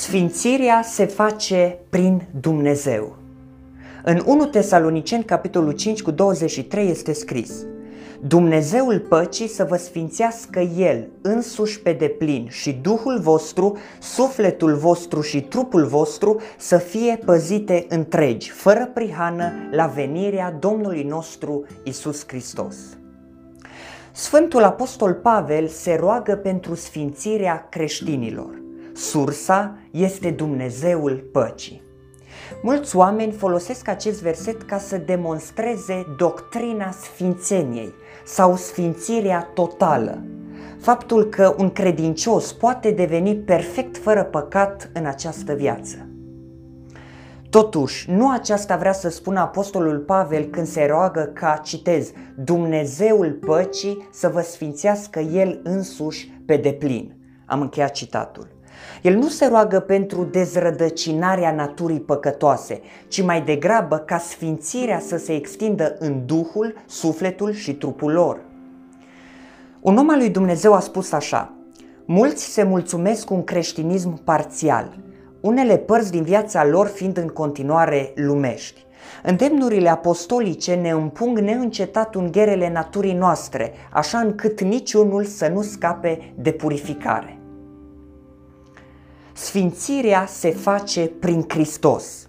Sfințirea se face prin Dumnezeu. În 1 Tesaloniceni, capitolul 5 cu 23 este scris Dumnezeul păcii să vă sfințească El însuși pe deplin și Duhul vostru, sufletul vostru și trupul vostru să fie păzite întregi, fără prihană, la venirea Domnului nostru Isus Hristos. Sfântul Apostol Pavel se roagă pentru sfințirea creștinilor. Sursa este Dumnezeul păcii. Mulți oameni folosesc acest verset ca să demonstreze doctrina sfințeniei sau sfințirea totală. Faptul că un credincios poate deveni perfect fără păcat în această viață. Totuși, nu aceasta vrea să spună Apostolul Pavel când se roagă ca, citez, Dumnezeul păcii să vă sfințească El însuși pe deplin. Am încheiat citatul. El nu se roagă pentru dezrădăcinarea naturii păcătoase, ci mai degrabă ca sfințirea să se extindă în Duhul, sufletul și trupul lor. Un om al lui Dumnezeu a spus așa, mulți se mulțumesc cu un creștinism parțial, unele părți din viața lor fiind în continuare lumești. Îndemnurile apostolice ne împung neîncetat ungherele naturii noastre, așa încât niciunul să nu scape de purificare. Sfințirea se face prin Hristos.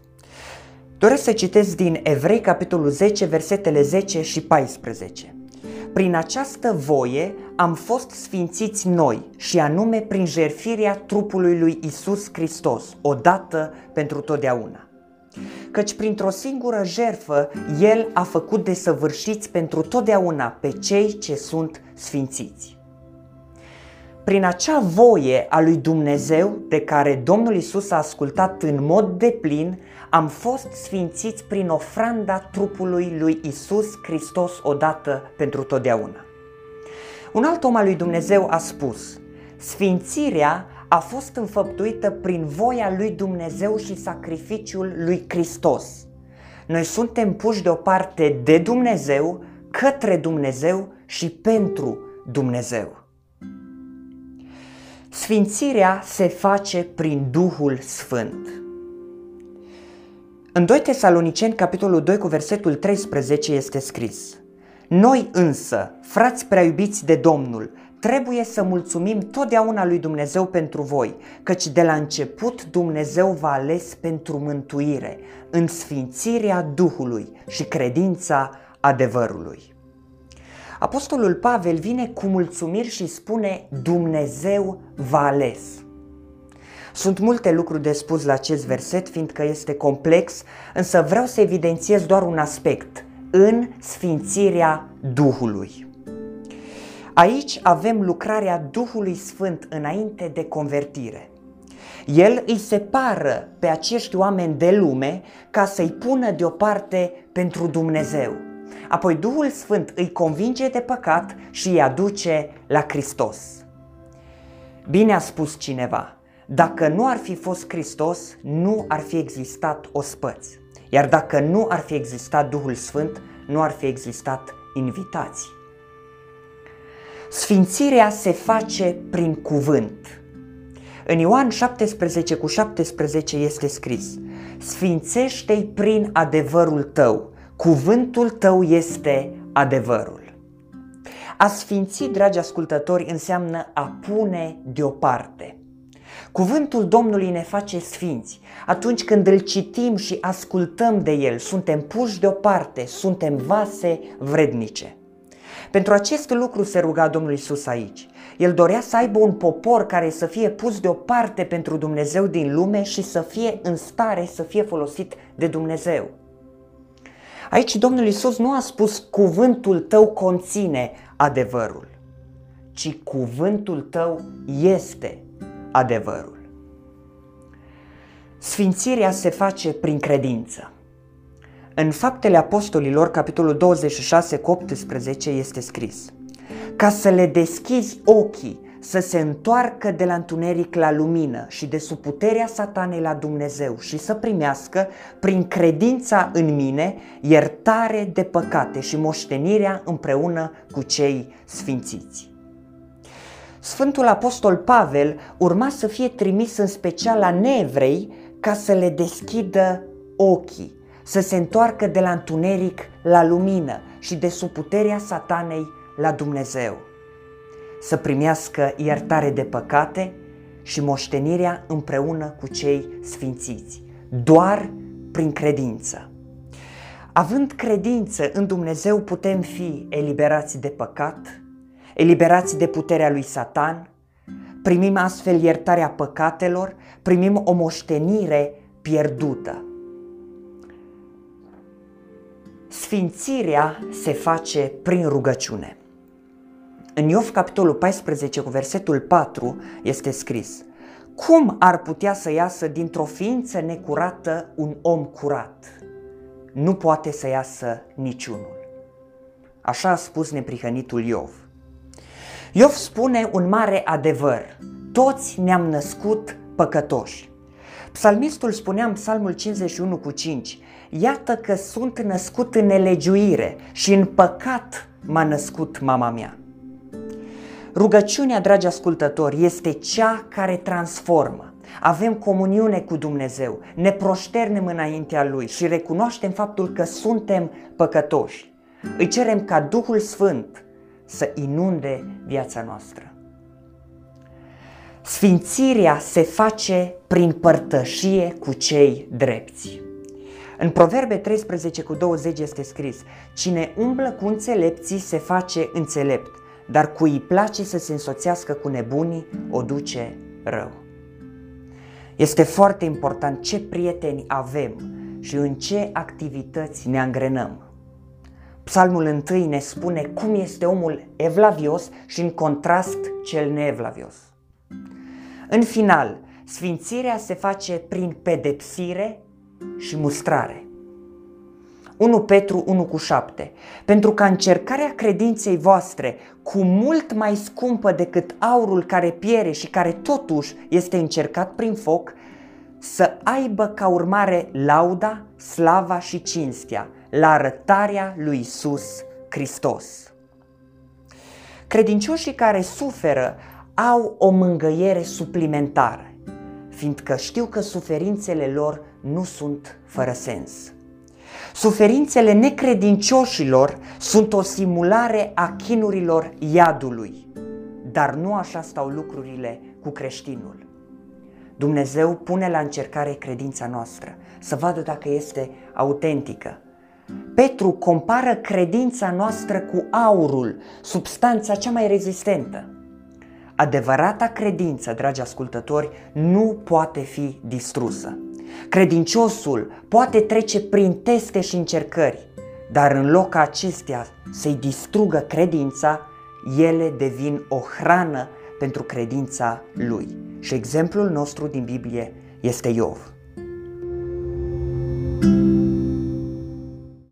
Doresc să citesc din Evrei, capitolul 10, versetele 10 și 14. Prin această voie am fost sfințiți noi și anume prin jerfirea trupului lui Isus Hristos, odată pentru totdeauna. Căci printr-o singură jerfă El a făcut desăvârșiți pentru totdeauna pe cei ce sunt sfințiți prin acea voie a lui Dumnezeu de care Domnul Isus a ascultat în mod deplin, am fost sfințiți prin ofranda trupului lui Isus Hristos odată pentru totdeauna. Un alt om al lui Dumnezeu a spus, Sfințirea a fost înfăptuită prin voia lui Dumnezeu și sacrificiul lui Hristos. Noi suntem puși deoparte de Dumnezeu, către Dumnezeu și pentru Dumnezeu. Sfințirea se face prin Duhul Sfânt. În 2 Tesaloniceni, capitolul 2, cu versetul 13 este scris Noi însă, frați prea iubiți de Domnul, trebuie să mulțumim totdeauna lui Dumnezeu pentru voi, căci de la început Dumnezeu v-a ales pentru mântuire, în sfințirea Duhului și credința adevărului. Apostolul Pavel vine cu mulțumiri și spune Dumnezeu v-a ales. Sunt multe lucruri de spus la acest verset, fiindcă este complex, însă vreau să evidențiez doar un aspect, în sfințirea Duhului. Aici avem lucrarea Duhului Sfânt înainte de convertire. El îi separă pe acești oameni de lume ca să-i pună deoparte pentru Dumnezeu. Apoi Duhul Sfânt îi convinge de păcat și îi aduce la Hristos. Bine a spus cineva, dacă nu ar fi fost Hristos, nu ar fi existat ospăți. Iar dacă nu ar fi existat Duhul Sfânt, nu ar fi existat invitații. Sfințirea se face prin cuvânt. În Ioan 17 cu 17 este scris, Sfințește-i prin adevărul tău, Cuvântul tău este adevărul. A sfinți, dragi ascultători, înseamnă a pune deoparte. Cuvântul Domnului ne face sfinți. Atunci când îl citim și ascultăm de el, suntem puși deoparte, suntem vase vrednice. Pentru acest lucru se ruga Domnul Isus aici. El dorea să aibă un popor care să fie pus deoparte pentru Dumnezeu din lume și să fie în stare să fie folosit de Dumnezeu. Aici Domnul Isus nu a spus cuvântul tău conține adevărul, ci cuvântul tău este adevărul. Sfințirea se face prin credință. În Faptele Apostolilor, capitolul 26 cu 18, este scris Ca să le deschizi ochii să se întoarcă de la întuneric la lumină și de sub puterea satanei la Dumnezeu și să primească, prin credința în mine, iertare de păcate și moștenirea împreună cu cei sfințiți. Sfântul Apostol Pavel urma să fie trimis în special la neevrei ca să le deschidă ochii, să se întoarcă de la întuneric la lumină și de sub puterea satanei la Dumnezeu, să primească iertare de păcate și moștenirea împreună cu cei sfințiți, doar prin credință. Având credință în Dumnezeu putem fi eliberați de păcat, eliberați de puterea lui Satan, primim astfel iertarea păcatelor, primim o moștenire pierdută. Sfințirea se face prin rugăciune. În Iov, capitolul 14, cu versetul 4, este scris Cum ar putea să iasă dintr-o ființă necurată un om curat? Nu poate să iasă niciunul. Așa a spus neprihănitul Iov. Iov spune un mare adevăr. Toți ne-am născut păcătoși. Psalmistul spunea în Psalmul 51 cu 5, Iată că sunt născut în nelegiuire și în păcat m-a născut mama mea. Rugăciunea, dragi ascultători, este cea care transformă. Avem comuniune cu Dumnezeu, ne proșternem înaintea Lui și recunoaștem faptul că suntem păcătoși. Îi cerem ca Duhul Sfânt să inunde viața noastră. Sfințirea se face prin părtășie cu cei drepți. În Proverbe 13 cu 20 este scris, Cine umblă cu înțelepții se face înțelept, dar cui îi place să se însoțească cu nebunii o duce rău. Este foarte important ce prieteni avem și în ce activități ne angrenăm. Psalmul 1 ne spune cum este omul evlavios și în contrast cel neevlavios. În final, sfințirea se face prin pedepsire și mustrare. 1 Petru 1 cu 7. Pentru ca încercarea credinței voastre, cu mult mai scumpă decât aurul care piere și care totuși este încercat prin foc, să aibă ca urmare lauda, slava și cinstea la arătarea lui Isus Hristos. Credincioșii care suferă au o mângăiere suplimentară, fiindcă știu că suferințele lor nu sunt fără sens. Suferințele necredincioșilor sunt o simulare a chinurilor iadului, dar nu așa stau lucrurile cu creștinul. Dumnezeu pune la încercare credința noastră, să vadă dacă este autentică. Petru compară credința noastră cu aurul, substanța cea mai rezistentă. Adevărata credință, dragi ascultători, nu poate fi distrusă. Credinciosul poate trece prin teste și încercări, dar în loc acestea să-i distrugă credința, ele devin o hrană pentru credința lui. Și exemplul nostru din Biblie este Iov.